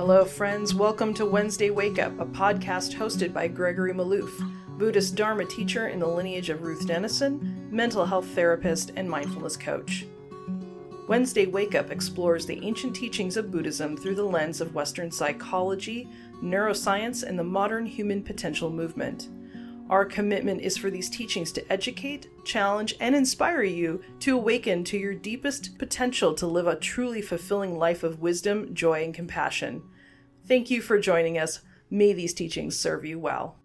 Hello, friends. Welcome to Wednesday Wake Up, a podcast hosted by Gregory Maloof, Buddhist Dharma teacher in the lineage of Ruth Denison, mental health therapist, and mindfulness coach. Wednesday Wake Up explores the ancient teachings of Buddhism through the lens of Western psychology, neuroscience, and the modern human potential movement. Our commitment is for these teachings to educate, challenge, and inspire you to awaken to your deepest potential to live a truly fulfilling life of wisdom, joy, and compassion. Thank you for joining us. May these teachings serve you well.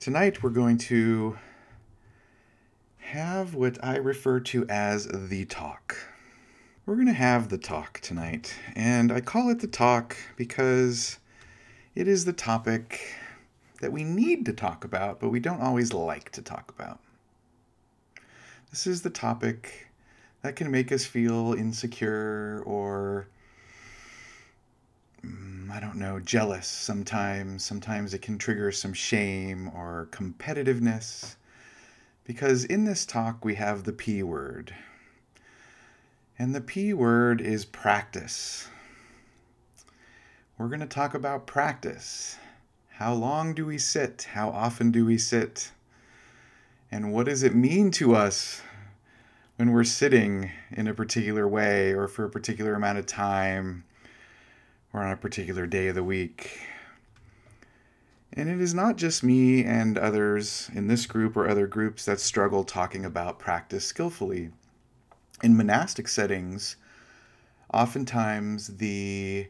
Tonight we're going to have what I refer to as the talk. We're going to have the talk tonight, and I call it the talk because it is the topic that we need to talk about, but we don't always like to talk about. This is the topic that can make us feel insecure or, mm, I don't know, jealous sometimes. Sometimes it can trigger some shame or competitiveness. Because in this talk, we have the P word. And the P word is practice. We're going to talk about practice. How long do we sit? How often do we sit? And what does it mean to us when we're sitting in a particular way or for a particular amount of time or on a particular day of the week? And it is not just me and others in this group or other groups that struggle talking about practice skillfully. In monastic settings, oftentimes the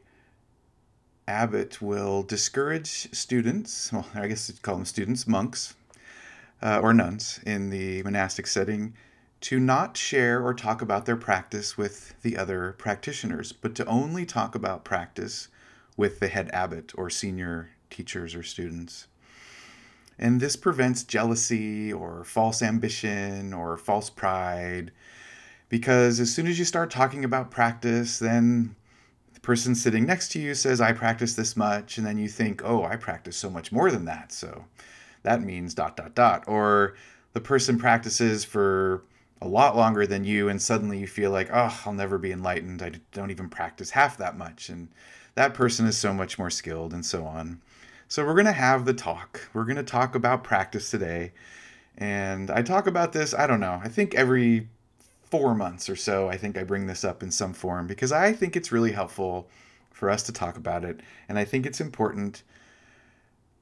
abbot will discourage students, well, I guess you'd call them students, monks, uh, or nuns in the monastic setting, to not share or talk about their practice with the other practitioners, but to only talk about practice with the head abbot or senior teachers or students. And this prevents jealousy or false ambition or false pride, because as soon as you start talking about practice, then the person sitting next to you says, I practice this much. And then you think, oh, I practice so much more than that. So that means dot, dot, dot. Or the person practices for a lot longer than you. And suddenly you feel like, oh, I'll never be enlightened. I don't even practice half that much. And that person is so much more skilled and so on. So we're going to have the talk. We're going to talk about practice today. And I talk about this, I don't know, I think every four months or so, I think I bring this up in some form because I think it's really helpful for us to talk about it. And I think it's important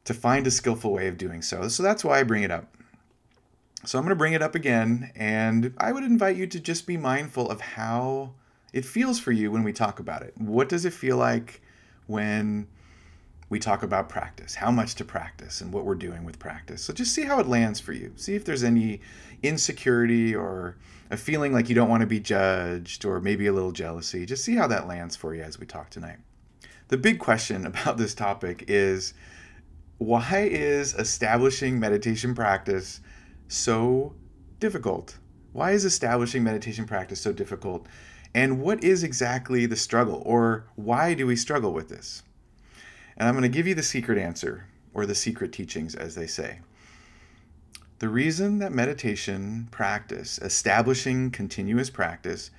to find a skillful way of doing so. So that's why I bring it up. So I'm going to bring it up again. And I would invite you to just be mindful of how it feels for you when we talk about it. What does it feel like when we talk about practice, how much to practice, and what we're doing with practice. So just see how it lands for you. See if there's any insecurity or a feeling like you don't want to be judged or maybe a little jealousy. Just see how that lands for you as we talk tonight. The big question about this topic is why is establishing meditation practice so difficult? Why is establishing meditation practice so difficult? And what is exactly the struggle, or why do we struggle with this? And I'm going to give you the secret answer, or the secret teachings, as they say. The reason that meditation practice, establishing continuous practice,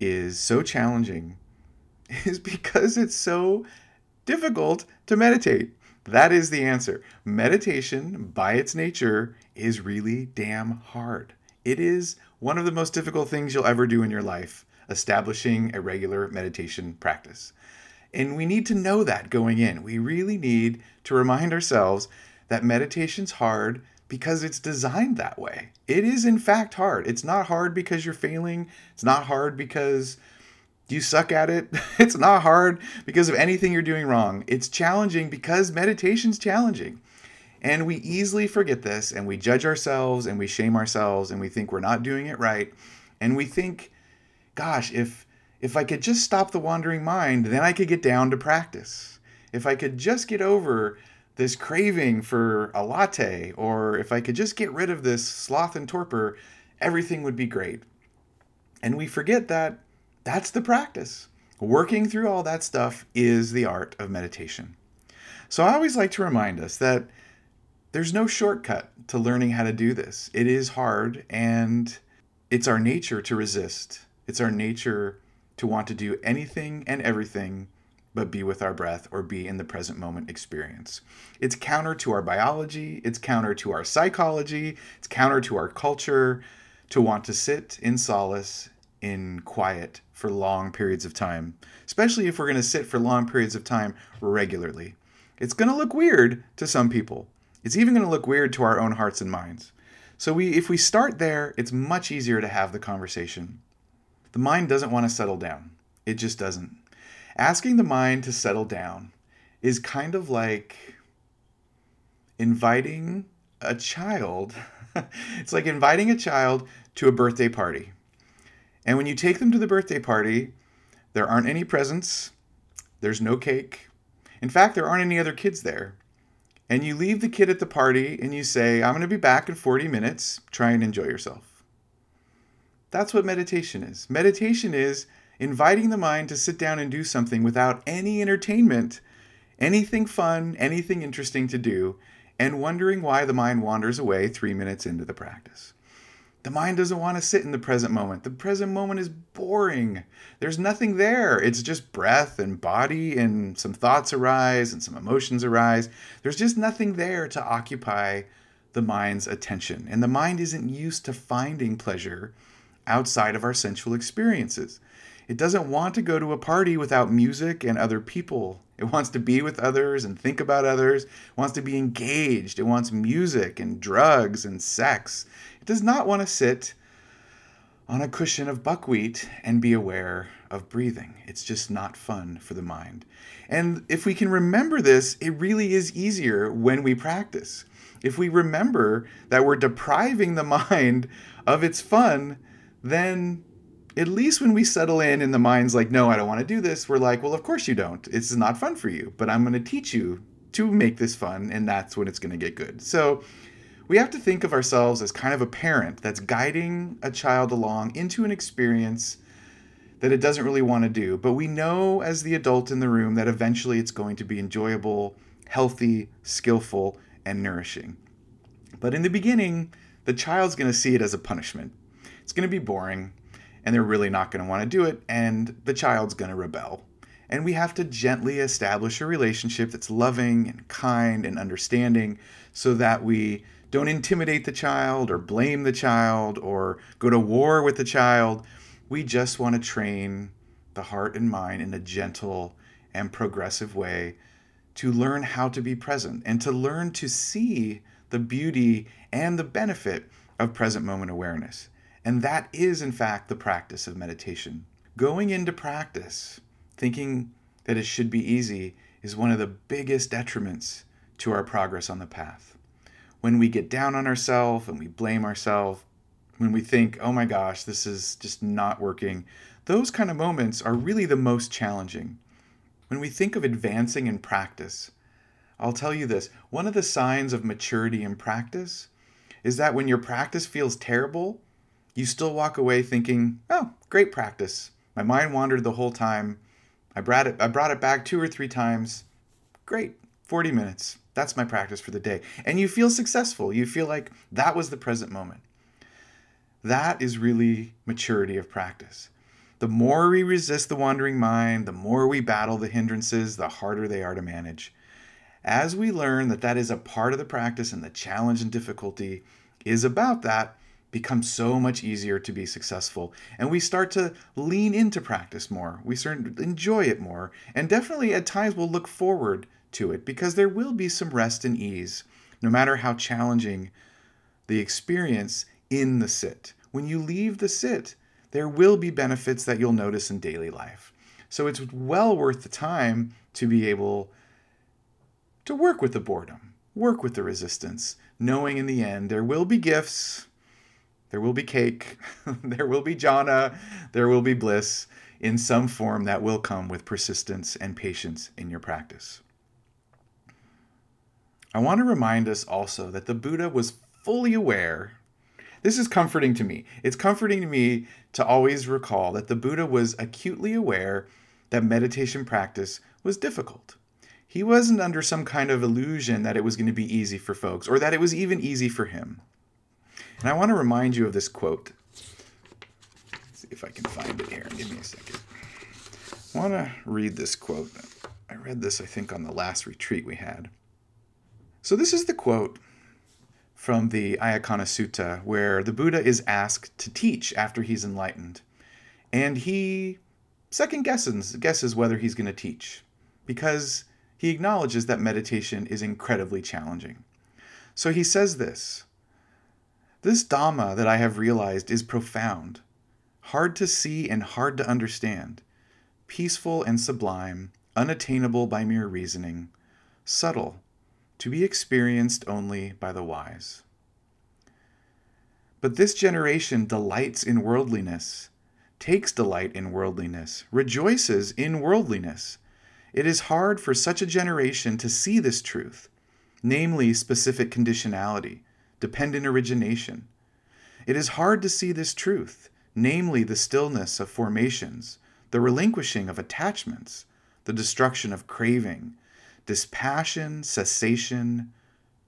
is so challenging is because it's so difficult to meditate. That is the answer. Meditation, by its nature, is really damn hard. It is one of the most difficult things you'll ever do in your life, establishing a regular meditation practice. And we need to know that going in. We really need to remind ourselves that meditation's hard because it's designed that way. It is, in fact, hard. It's not hard because you're failing, it's not hard because you suck at it, it's not hard because of anything you're doing wrong. It's challenging because meditation's challenging. And we easily forget this and we judge ourselves and we shame ourselves and we think we're not doing it right. And we think, gosh, if if I could just stop the wandering mind, then I could get down to practice. If I could just get over this craving for a latte, or if I could just get rid of this sloth and torpor, everything would be great. And we forget that that's the practice. Working through all that stuff is the art of meditation. So I always like to remind us that there's no shortcut to learning how to do this. It is hard, and it's our nature to resist. It's our nature to want to do anything and everything but be with our breath or be in the present moment experience. It's counter to our biology, it's counter to our psychology, it's counter to our culture to want to sit in solace, in quiet for long periods of time, especially if we're going to sit for long periods of time regularly. It's going to look weird to some people. It's even going to look weird to our own hearts and minds. So we if we start there, it's much easier to have the conversation. The mind doesn't want to settle down. It just doesn't. Asking the mind to settle down is kind of like inviting a child. it's like inviting a child to a birthday party. And when you take them to the birthday party, there aren't any presents, there's no cake. In fact, there aren't any other kids there. And you leave the kid at the party and you say, I'm going to be back in 40 minutes. Try and enjoy yourself. That's what meditation is. Meditation is inviting the mind to sit down and do something without any entertainment, anything fun, anything interesting to do, and wondering why the mind wanders away three minutes into the practice. The mind doesn't want to sit in the present moment. The present moment is boring. There's nothing there. It's just breath and body, and some thoughts arise and some emotions arise. There's just nothing there to occupy the mind's attention. And the mind isn't used to finding pleasure outside of our sensual experiences. It doesn't want to go to a party without music and other people. It wants to be with others and think about others. It wants to be engaged. It wants music and drugs and sex. It does not want to sit on a cushion of buckwheat and be aware of breathing. It's just not fun for the mind. And if we can remember this, it really is easier when we practice. If we remember that we're depriving the mind of its fun, then at least when we settle in and the mind's like, no, I don't want to do this, we're like, well, of course you don't. It's not fun for you, but I'm going to teach you to make this fun, and that's when it's going to get good. So we have to think of ourselves as kind of a parent that's guiding a child along into an experience that it doesn't really want to do. But we know as the adult in the room that eventually it's going to be enjoyable, healthy, skillful, and nourishing. But in the beginning, the child's going to see it as a punishment. It's going to be boring, and they're really not going to want to do it, and the child's going to rebel. And we have to gently establish a relationship that's loving and kind and understanding so that we don't intimidate the child or blame the child or go to war with the child. We just want to train the heart and mind in a gentle and progressive way to learn how to be present and to learn to see the beauty and the benefit of present moment awareness. And that is, in fact, the practice of meditation. Going into practice thinking that it should be easy is one of the biggest detriments to our progress on the path when we get down on ourselves and we blame ourselves, when we think, oh my gosh, this is just not working, those kind of moments are really the most challenging. When we think of advancing in practice, I'll tell you this one of the signs of maturity in practice is that when your practice feels terrible, you still walk away thinking, oh, great practice. My mind wandered the whole time. I brought it, I brought it back two or three times. Great, 40 minutes. That's my practice for the day. And you feel successful. You feel like that was the present moment. That is really maturity of practice. The more we resist the wandering mind, the more we battle the hindrances, the harder they are to manage. As we learn that that is a part of the practice and the challenge and difficulty is about that, becomes so much easier to be successful. And we start to lean into practice more. We start to enjoy it more. And definitely at times we'll look forward to it because there will be some rest and ease, no matter how challenging the experience in the sit. When you leave the sit, there will be benefits that you'll notice in daily life. So it's well worth the time to be able to work with the boredom, work with the resistance, knowing in the end there will be gifts, there will be cake, there will be jhana, there will be bliss in some form that will come with persistence and patience in your practice. I want to remind us also that the Buddha was fully aware. This is comforting to me. It's comforting to me to always recall that the Buddha was acutely aware that meditation practice was difficult. He wasn't under some kind of illusion that it was going to be easy for folks or that it was even easy for him. And I want to remind you of this quote. Let's see if I can find it here. Give me a second. I want to read this quote. I read this, I think, on the last retreat we had. So, this is the quote from the Ayakana Sutta where the Buddha is asked to teach after he's enlightened. And he second guesses, guesses whether he's going to teach because he acknowledges that meditation is incredibly challenging. So he says this This Dhamma that I have realized is profound, hard to see and hard to understand, peaceful and sublime, unattainable by mere reasoning, subtle, to be experienced only by the wise. But this generation delights in worldliness, takes delight in worldliness, rejoices in worldliness. It is hard for such a generation to see this truth, namely specific conditionality, dependent origination. It is hard to see this truth, namely the stillness of formations, the relinquishing of attachments, the destruction of craving, dispassion, cessation,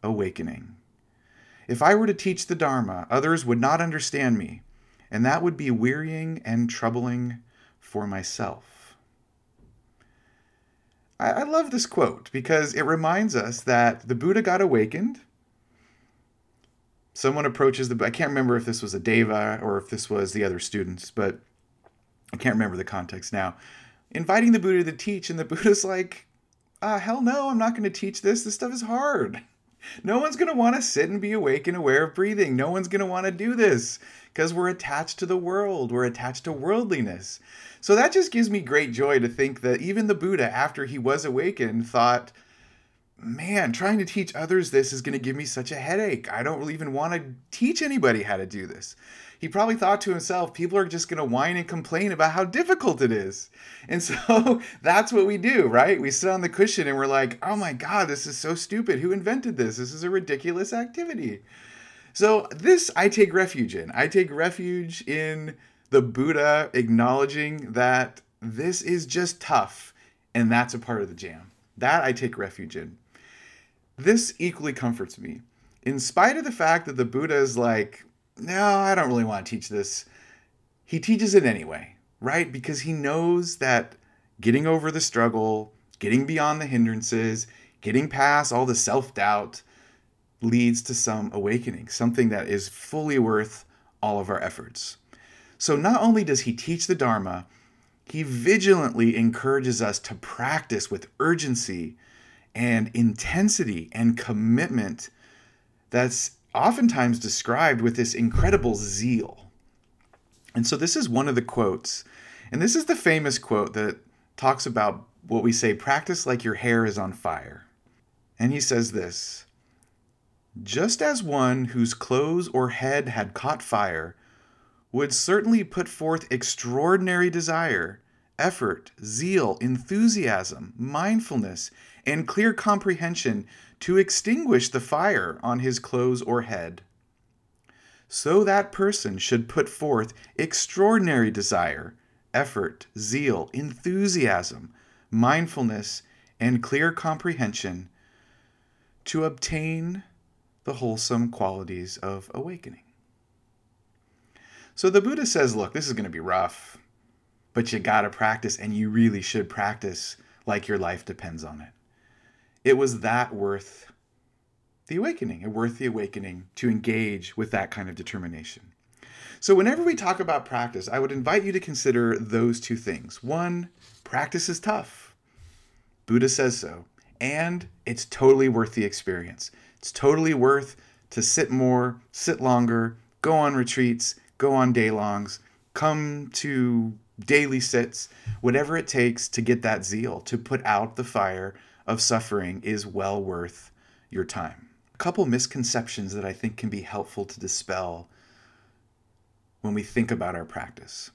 awakening. If I were to teach the Dharma, others would not understand me, and that would be wearying and troubling for myself. I, love this quote because it reminds us that the Buddha got awakened. Someone approaches the, I can't remember if this was a deva or if this was the other students, but I can't remember the context now. Inviting the Buddha to teach, and the Buddha's like, ah, hell no, I'm not going to teach this. This stuff is hard. No one's going to want to sit and be awake and aware of breathing. No one's going to want to do this because we're attached to the world. We're attached to worldliness. So that just gives me great joy to think that even the Buddha, after he was awakened, thought, man, trying to teach others this is going to give me such a headache. I don't really even want to teach anybody how to do this he probably thought to himself, people are just going to whine and complain about how difficult it is. And so that's what we do, right? We sit on the cushion and we're like, oh my God, this is so stupid. Who invented this? This is a ridiculous activity. So, this I take refuge in. I take refuge in the Buddha acknowledging that this is just tough and that's a part of the jam. That I take refuge in. This equally comforts me. In spite of the fact that the Buddha is like, no, I don't really want to teach this. He teaches it anyway, right? Because he knows that getting over the struggle, getting beyond the hindrances, getting past all the self doubt leads to some awakening, something that is fully worth all of our efforts. So not only does he teach the Dharma, he vigilantly encourages us to practice with urgency and intensity and commitment that's oftentimes described with this incredible zeal. And so this is one of the quotes. And this is the famous quote that talks about what we say practice like your hair is on fire. And he says this Just as one whose clothes or head had caught fire would certainly put forth extraordinary desire, effort, zeal, enthusiasm, mindfulness, and clear comprehension to extinguish the fire on his clothes or head. So that person should put forth extraordinary desire, effort, zeal, enthusiasm, mindfulness, and clear comprehension to obtain the wholesome qualities of awakening. So the Buddha says, look, this is going to be rough, but you got to practice, and you really should practice like your life depends on it it was that worth the awakening, and worth the awakening to engage with that kind of determination. So, whenever we talk about practice, I would invite you to consider those two things. One, practice is tough. Buddha says so. And it's totally worth the experience. It's totally worth to sit more, sit longer, go on retreats, go on day longs, come to daily sits, whatever it takes to get that zeal, to put out the fire of suffering is well worth your time. A couple misconceptions that I think can be helpful to dispel when we think about our practice.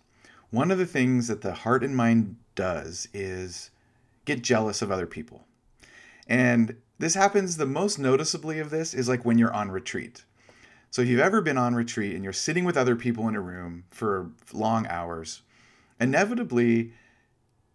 One of the things that the heart and mind does is get jealous of other people. And this happens the most noticeably of this is like when you're on retreat. So if you've ever been on retreat and you're sitting with other people in a room for long hours, inevitably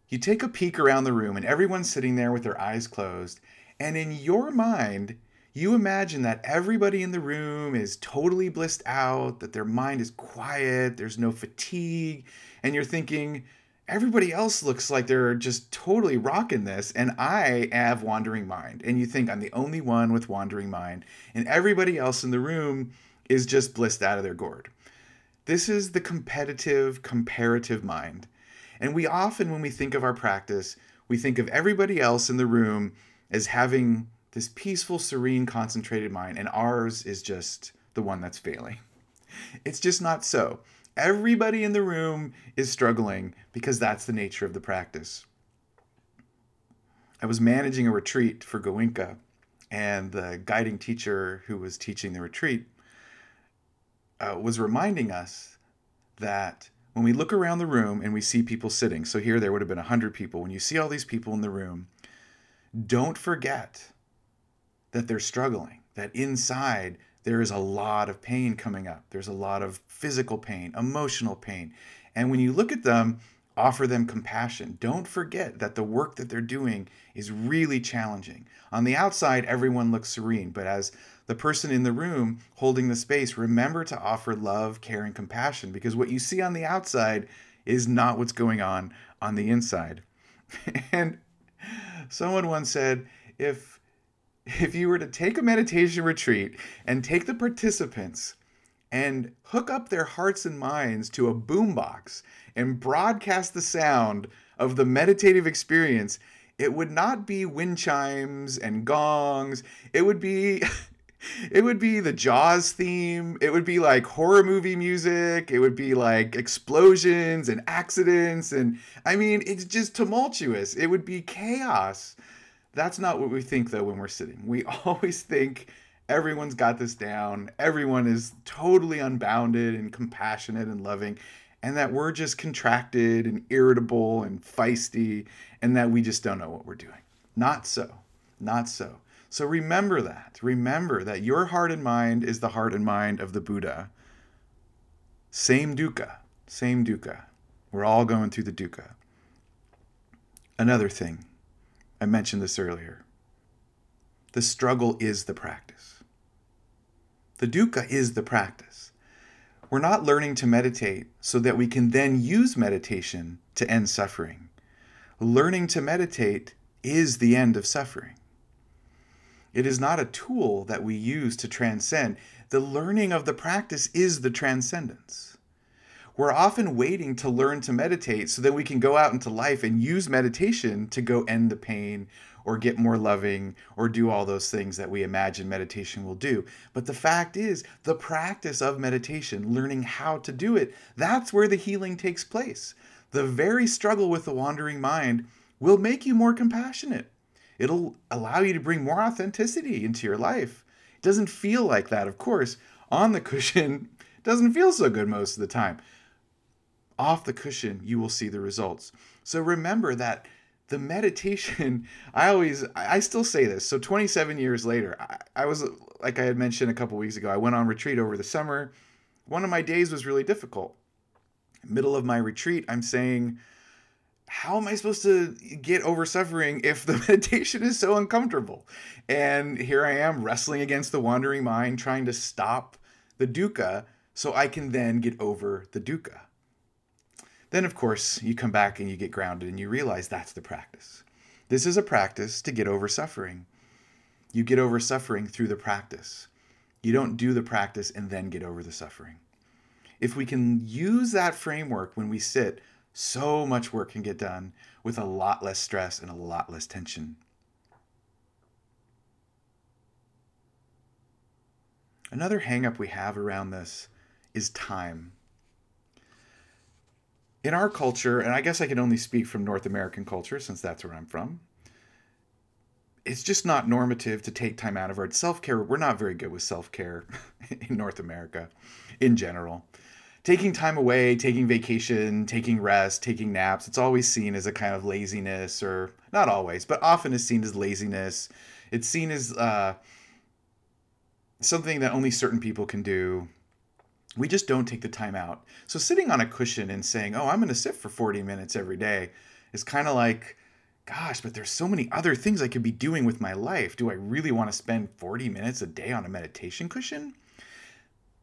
you take a peek around the room and everyone's sitting there with their eyes closed. And in your mind, you imagine that everybody in the room is totally blissed out, that their mind is quiet, there's no fatigue. And you're thinking, everybody else looks like they're just totally rocking this and i have wandering mind and you think i'm the only one with wandering mind and everybody else in the room is just blissed out of their gourd this is the competitive comparative mind. And we often when we think of our practice we think of everybody else in the room as having this peaceful serene concentrated mind and ours is just the one that's failing. It's just not so. Everybody in the room is struggling because that's the nature of the practice. I was managing a retreat for Goenka, and the guiding teacher who was teaching the retreat uh, was reminding us that when we look around the room and we see people sitting, so here there would have been 100 people, when you see all these people in the room, don't forget that they're struggling, that inside there is a lot of pain coming up. There's a lot of physical pain, emotional pain. And when you look at them, offer them compassion. Don't forget that the work that they're doing is really challenging. On the outside, everyone looks serene, but as the person in the room holding the space, remember to offer love, care, and compassion because what you see on the outside is not what's going on on the inside. and someone once said, if if you were to take a meditation retreat and take the participants and hook up their hearts and minds to a boombox and broadcast the sound of the meditative experience, it would not be wind chimes and gongs. It would be it would be the Jaws theme. It would be like horror movie music. It would be like explosions and accidents and I mean, it's just tumultuous. It would be chaos. That's not what we think though when we're sitting. We always think everyone's got this down, everyone is totally unbounded and compassionate and loving, and that we're just contracted and irritable and feisty, and that we just don't know what we're doing. Not so. Not so. So remember that. Remember that your heart and mind is the heart and mind of the Buddha. Same dukkha. Same dukkha. We're all going through the dukkha. Another thing I mentioned this earlier. The struggle is the practice. The dukkha is the practice. We're not learning to meditate so that we can then use meditation to end suffering. Learning to meditate is the end of suffering. It is not a tool that we use to transcend. The learning of the practice is the transcendence we're often waiting to learn to meditate so that we can go out into life and use meditation to go end the pain or get more loving or do all those things that we imagine meditation will do. But the fact is, the practice of meditation, learning how to do it, that's where the healing takes place. The very struggle with the wandering mind will make you more compassionate. It'll allow you to bring more authenticity into your life. It doesn't feel like that, of course. On the cushion, doesn't feel so good most of the time off the cushion, you will see the results. So remember that the meditation, I always, I still say this. So 27 years later, I, I was, like I had mentioned a couple weeks ago, I went on retreat over the summer. One of my days was really difficult. Middle of my retreat, I'm saying, how am I supposed to get over suffering if the meditation is so uncomfortable? And here I am wrestling against the wandering mind, trying to stop the dukkha so I can then get over the dukkha. Then, of course, you come back and you get grounded and you realize that's the practice. This is a practice to get over suffering. You get over suffering through the practice. You don't do the practice and then get over the suffering. If we can use that framework when we sit, so much work can get done with a lot less stress and a lot less tension. Another hangup we have around this is time in our culture, and I guess I can only speak from North American culture since that's where I'm from, it's just not normative to take time out of our self care. We're not very good with self care in North America in general. Taking time away, taking vacation, taking rest, taking naps, it's always seen as a kind of laziness, or not always, but often is seen as laziness. It's seen as uh, something that only certain people can do we just don't take the time out. So sitting on a cushion and saying, "Oh, I'm going to sit for 40 minutes every day," is kind of like, gosh, but there's so many other things I could be doing with my life. Do I really want to spend 40 minutes a day on a meditation cushion?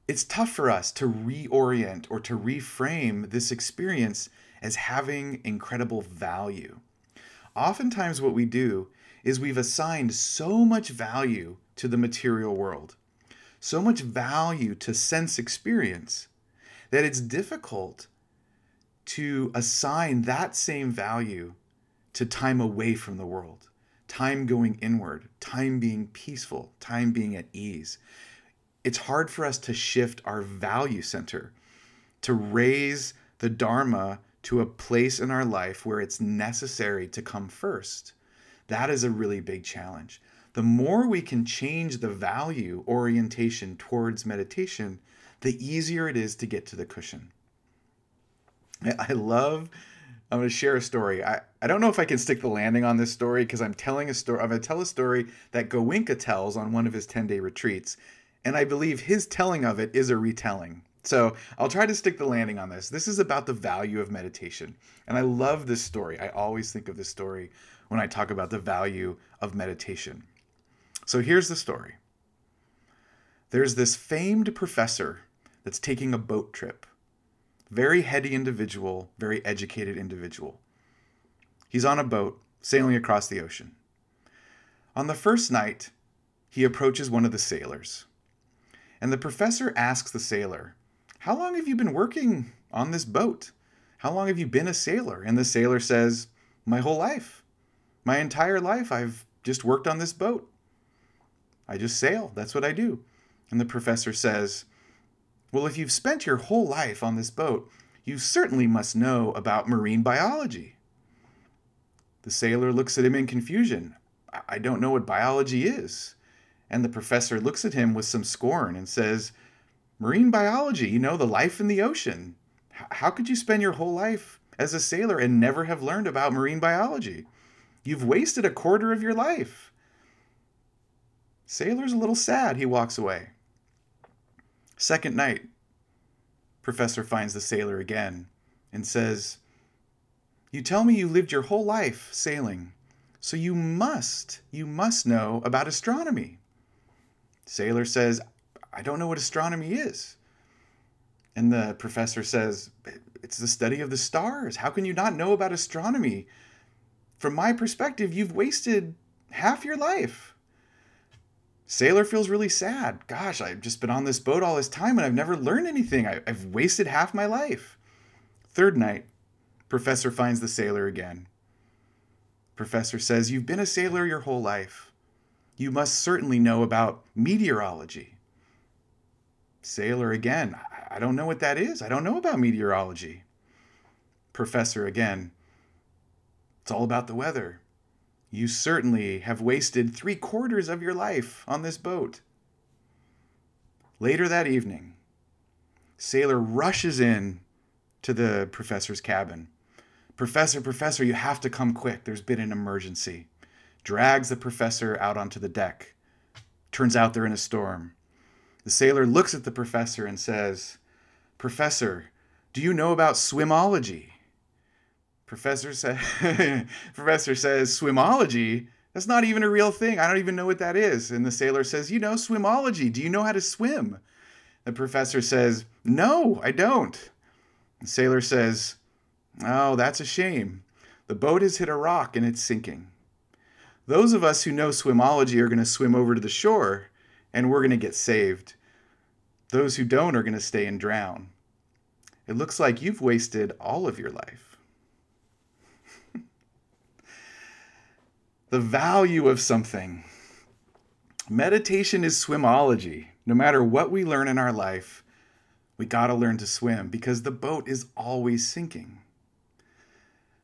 It's tough for us to reorient or to reframe this experience as having incredible value. Oftentimes, what we do is we've assigned so much value to the material world, so much value to sense experience, that it's difficult to assign that same value to time away from the world, time going inward, time being peaceful, time being at ease. It's hard for us to shift our value center, to raise the Dharma to a place in our life where it's necessary to come first. That is a really big challenge. The more we can change the value orientation towards meditation, the easier it is to get to the cushion. I love, I'm going to share a story. I, I don't know if I can stick the landing on this story because I'm telling a story. I'm going to tell a story that Goenka tells on one of his 10 day retreats. And I believe his telling of it is a retelling. So I'll try to stick the landing on this. This is about the value of meditation. And I love this story. I always think of this story when I talk about the value of meditation. So here's the story there's this famed professor that's taking a boat trip. Very heady individual, very educated individual. He's on a boat sailing across the ocean. On the first night, he approaches one of the sailors. And the professor asks the sailor, How long have you been working on this boat? How long have you been a sailor? And the sailor says, My whole life. My entire life, I've just worked on this boat. I just sail. That's what I do. And the professor says, Well, if you've spent your whole life on this boat, you certainly must know about marine biology. The sailor looks at him in confusion. I don't know what biology is. And the professor looks at him with some scorn and says, Marine biology, you know, the life in the ocean. How could you spend your whole life as a sailor and never have learned about marine biology? You've wasted a quarter of your life. Sailor's a little sad. He walks away. Second night, Professor finds the sailor again and says, You tell me you lived your whole life sailing, so you must, you must know about astronomy. Sailor says, I don't know what astronomy is. And the professor says, It's the study of the stars. How can you not know about astronomy? From my perspective, you've wasted half your life. Sailor feels really sad. Gosh, I've just been on this boat all this time and I've never learned anything. I, have wasted half my life. Third night, Professor finds the sailor again. Professor says, You've been a sailor your whole life. You must certainly know about meteorology. Sailor again, I don't know what that is. I don't know about meteorology. Professor again, it's all about the weather. You certainly have wasted three quarters of your life on this boat. Later that evening, Sailor rushes in to the professor's cabin. Professor, professor, you have to come quick. There's been an emergency. Drags the professor out onto the deck. Turns out they're in a storm. The sailor looks at the professor and says, Professor, do you know about swimology? Professor says, Professor says, swimology? That's not even a real thing. I don't even know what that is. And the sailor says, You know, swimology. Do you know how to swim? The professor says, No, I don't. The sailor says, Oh, that's a shame. The boat has hit a rock and it's sinking. Those of us who know swimology are going to swim over to the shore and we're going to get saved. Those who don't are going to stay and drown. It looks like you've wasted all of your life. the value of something. Meditation is swimology. No matter what we learn in our life, we got to learn to swim because the boat is always sinking.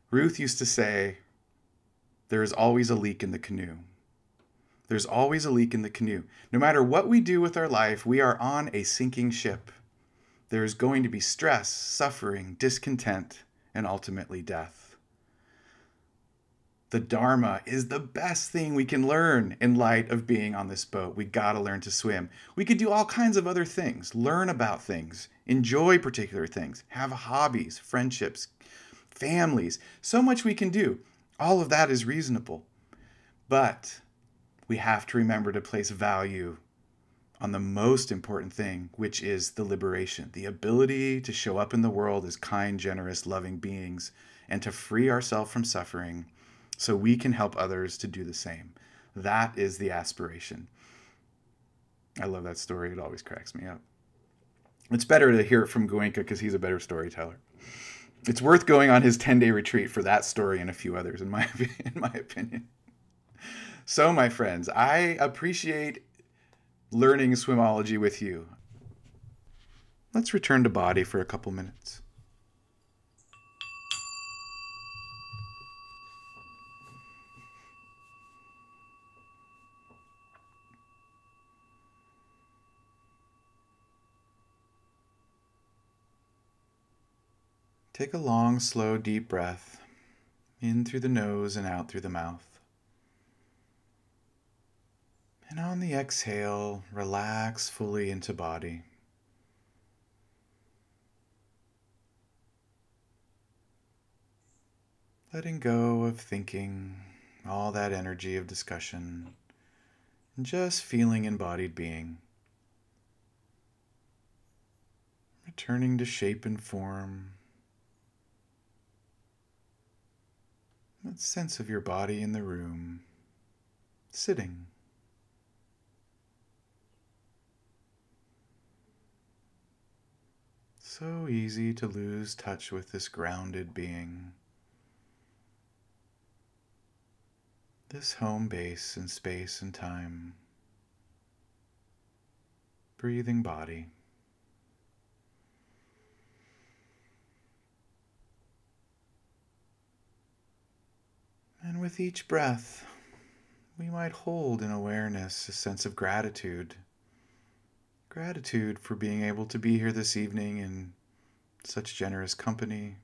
Ruth used to say, There is always a leak in the canoe. There's always a leak in the canoe. No matter what we do with our life, we are on a sinking ship. There is going to be stress, suffering, discontent, and ultimately death the Dharma is the best thing we can learn in light of being on this boat. We got to learn to swim. We could do all kinds of other things, learn about things, enjoy particular things, have hobbies, friendships, families. So much we can do. All of that is reasonable. But we have to remember to place value on the most important thing, which is the liberation, the ability to show up in the world as kind, generous, loving beings and to free ourselves from suffering so we can help others to do the same. That is the aspiration. I love that story. It always cracks me up. It's better to hear it from Goenka because he's a better storyteller. It's worth going on his 10 day retreat for that story and a few others, in my, in my opinion. So, my friends, I appreciate learning swimology with you. Let's return to body for a couple minutes. Take a long, slow, deep breath in through the nose and out through the mouth. And on the exhale, relax fully into body. Letting go of thinking, all that energy of discussion, and just feeling embodied being. Returning to shape and form That sense of your body in the room, sitting. So easy to lose touch with this grounded being. This home base in space and time. Breathing body. And with each breath, we might hold in awareness a sense of gratitude. Gratitude for being able to be here this evening in such generous company.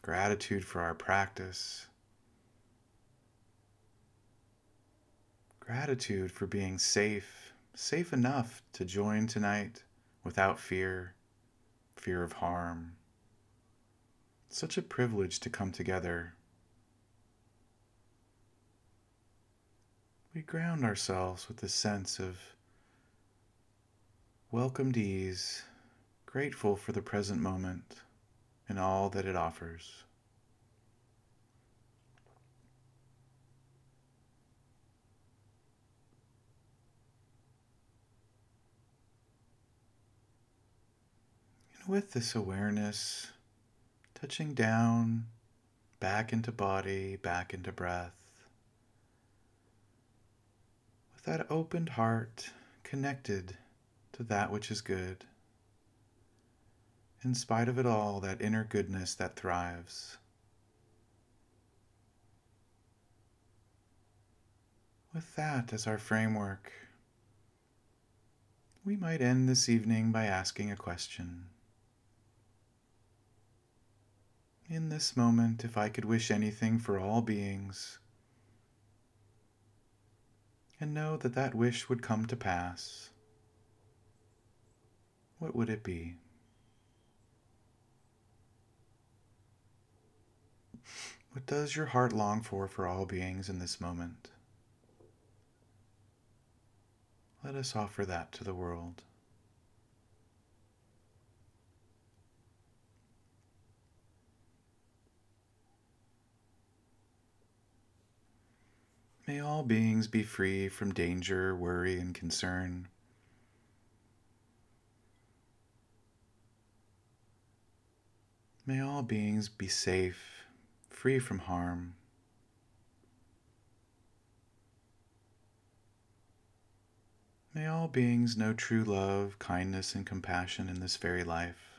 Gratitude for our practice. Gratitude for being safe, safe enough to join tonight without fear, fear of harm. Such a privilege to come together ground ourselves with a sense of welcomed ease, grateful for the present moment and all that it offers. And with this awareness, touching down, back into body, back into breath, that opened heart connected to that which is good. In spite of it all, that inner goodness that thrives. With that as our framework, we might end this evening by asking a question. In this moment, if I could wish anything for all beings, and know that that wish would come to pass, what would it be? What does your heart long for for all beings in this moment? Let us offer that to the world. May all beings be free from danger, worry, and concern. May all beings be safe, free from harm. May all beings know true love, kindness, and compassion in this very life.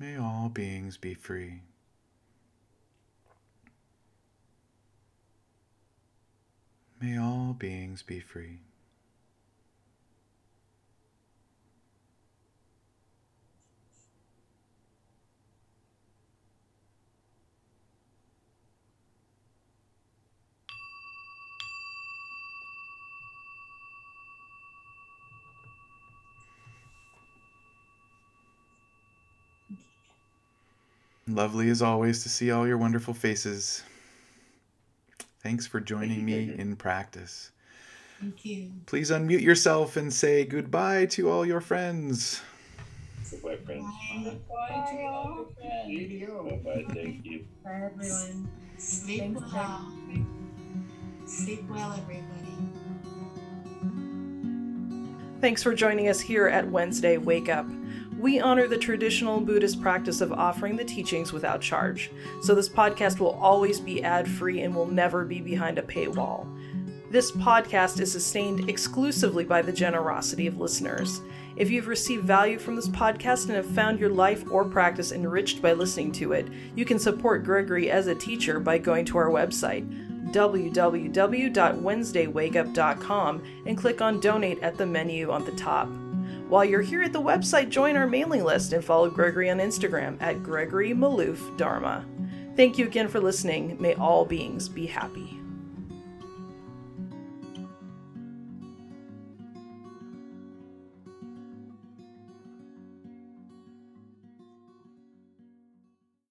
May all beings be free. May all beings be free. Lovely as always to see all your wonderful faces. Thanks for joining me in practice. Thank you. Please unmute yourself and say goodbye to all your friends. Goodbye, friends. Bye. Bye to all your friends. Bye-bye. Thank you. Bye, everyone. Sleep Thanks, well. Sleep well, everybody. Thanks for joining us here at Wednesday Wake Up. We honor the traditional Buddhist practice of offering the teachings without charge, so this podcast will always be ad free and will never be behind a paywall. This podcast is sustained exclusively by the generosity of listeners. If you've received value from this podcast and have found your life or practice enriched by listening to it, you can support Gregory as a teacher by going to our website, www.wednesdaywakeup.com, and click on Donate at the menu on the top. While you're here at the website, join our mailing list and follow Gregory on Instagram at Gregory Maloof Dharma. Thank you again for listening. May all beings be happy.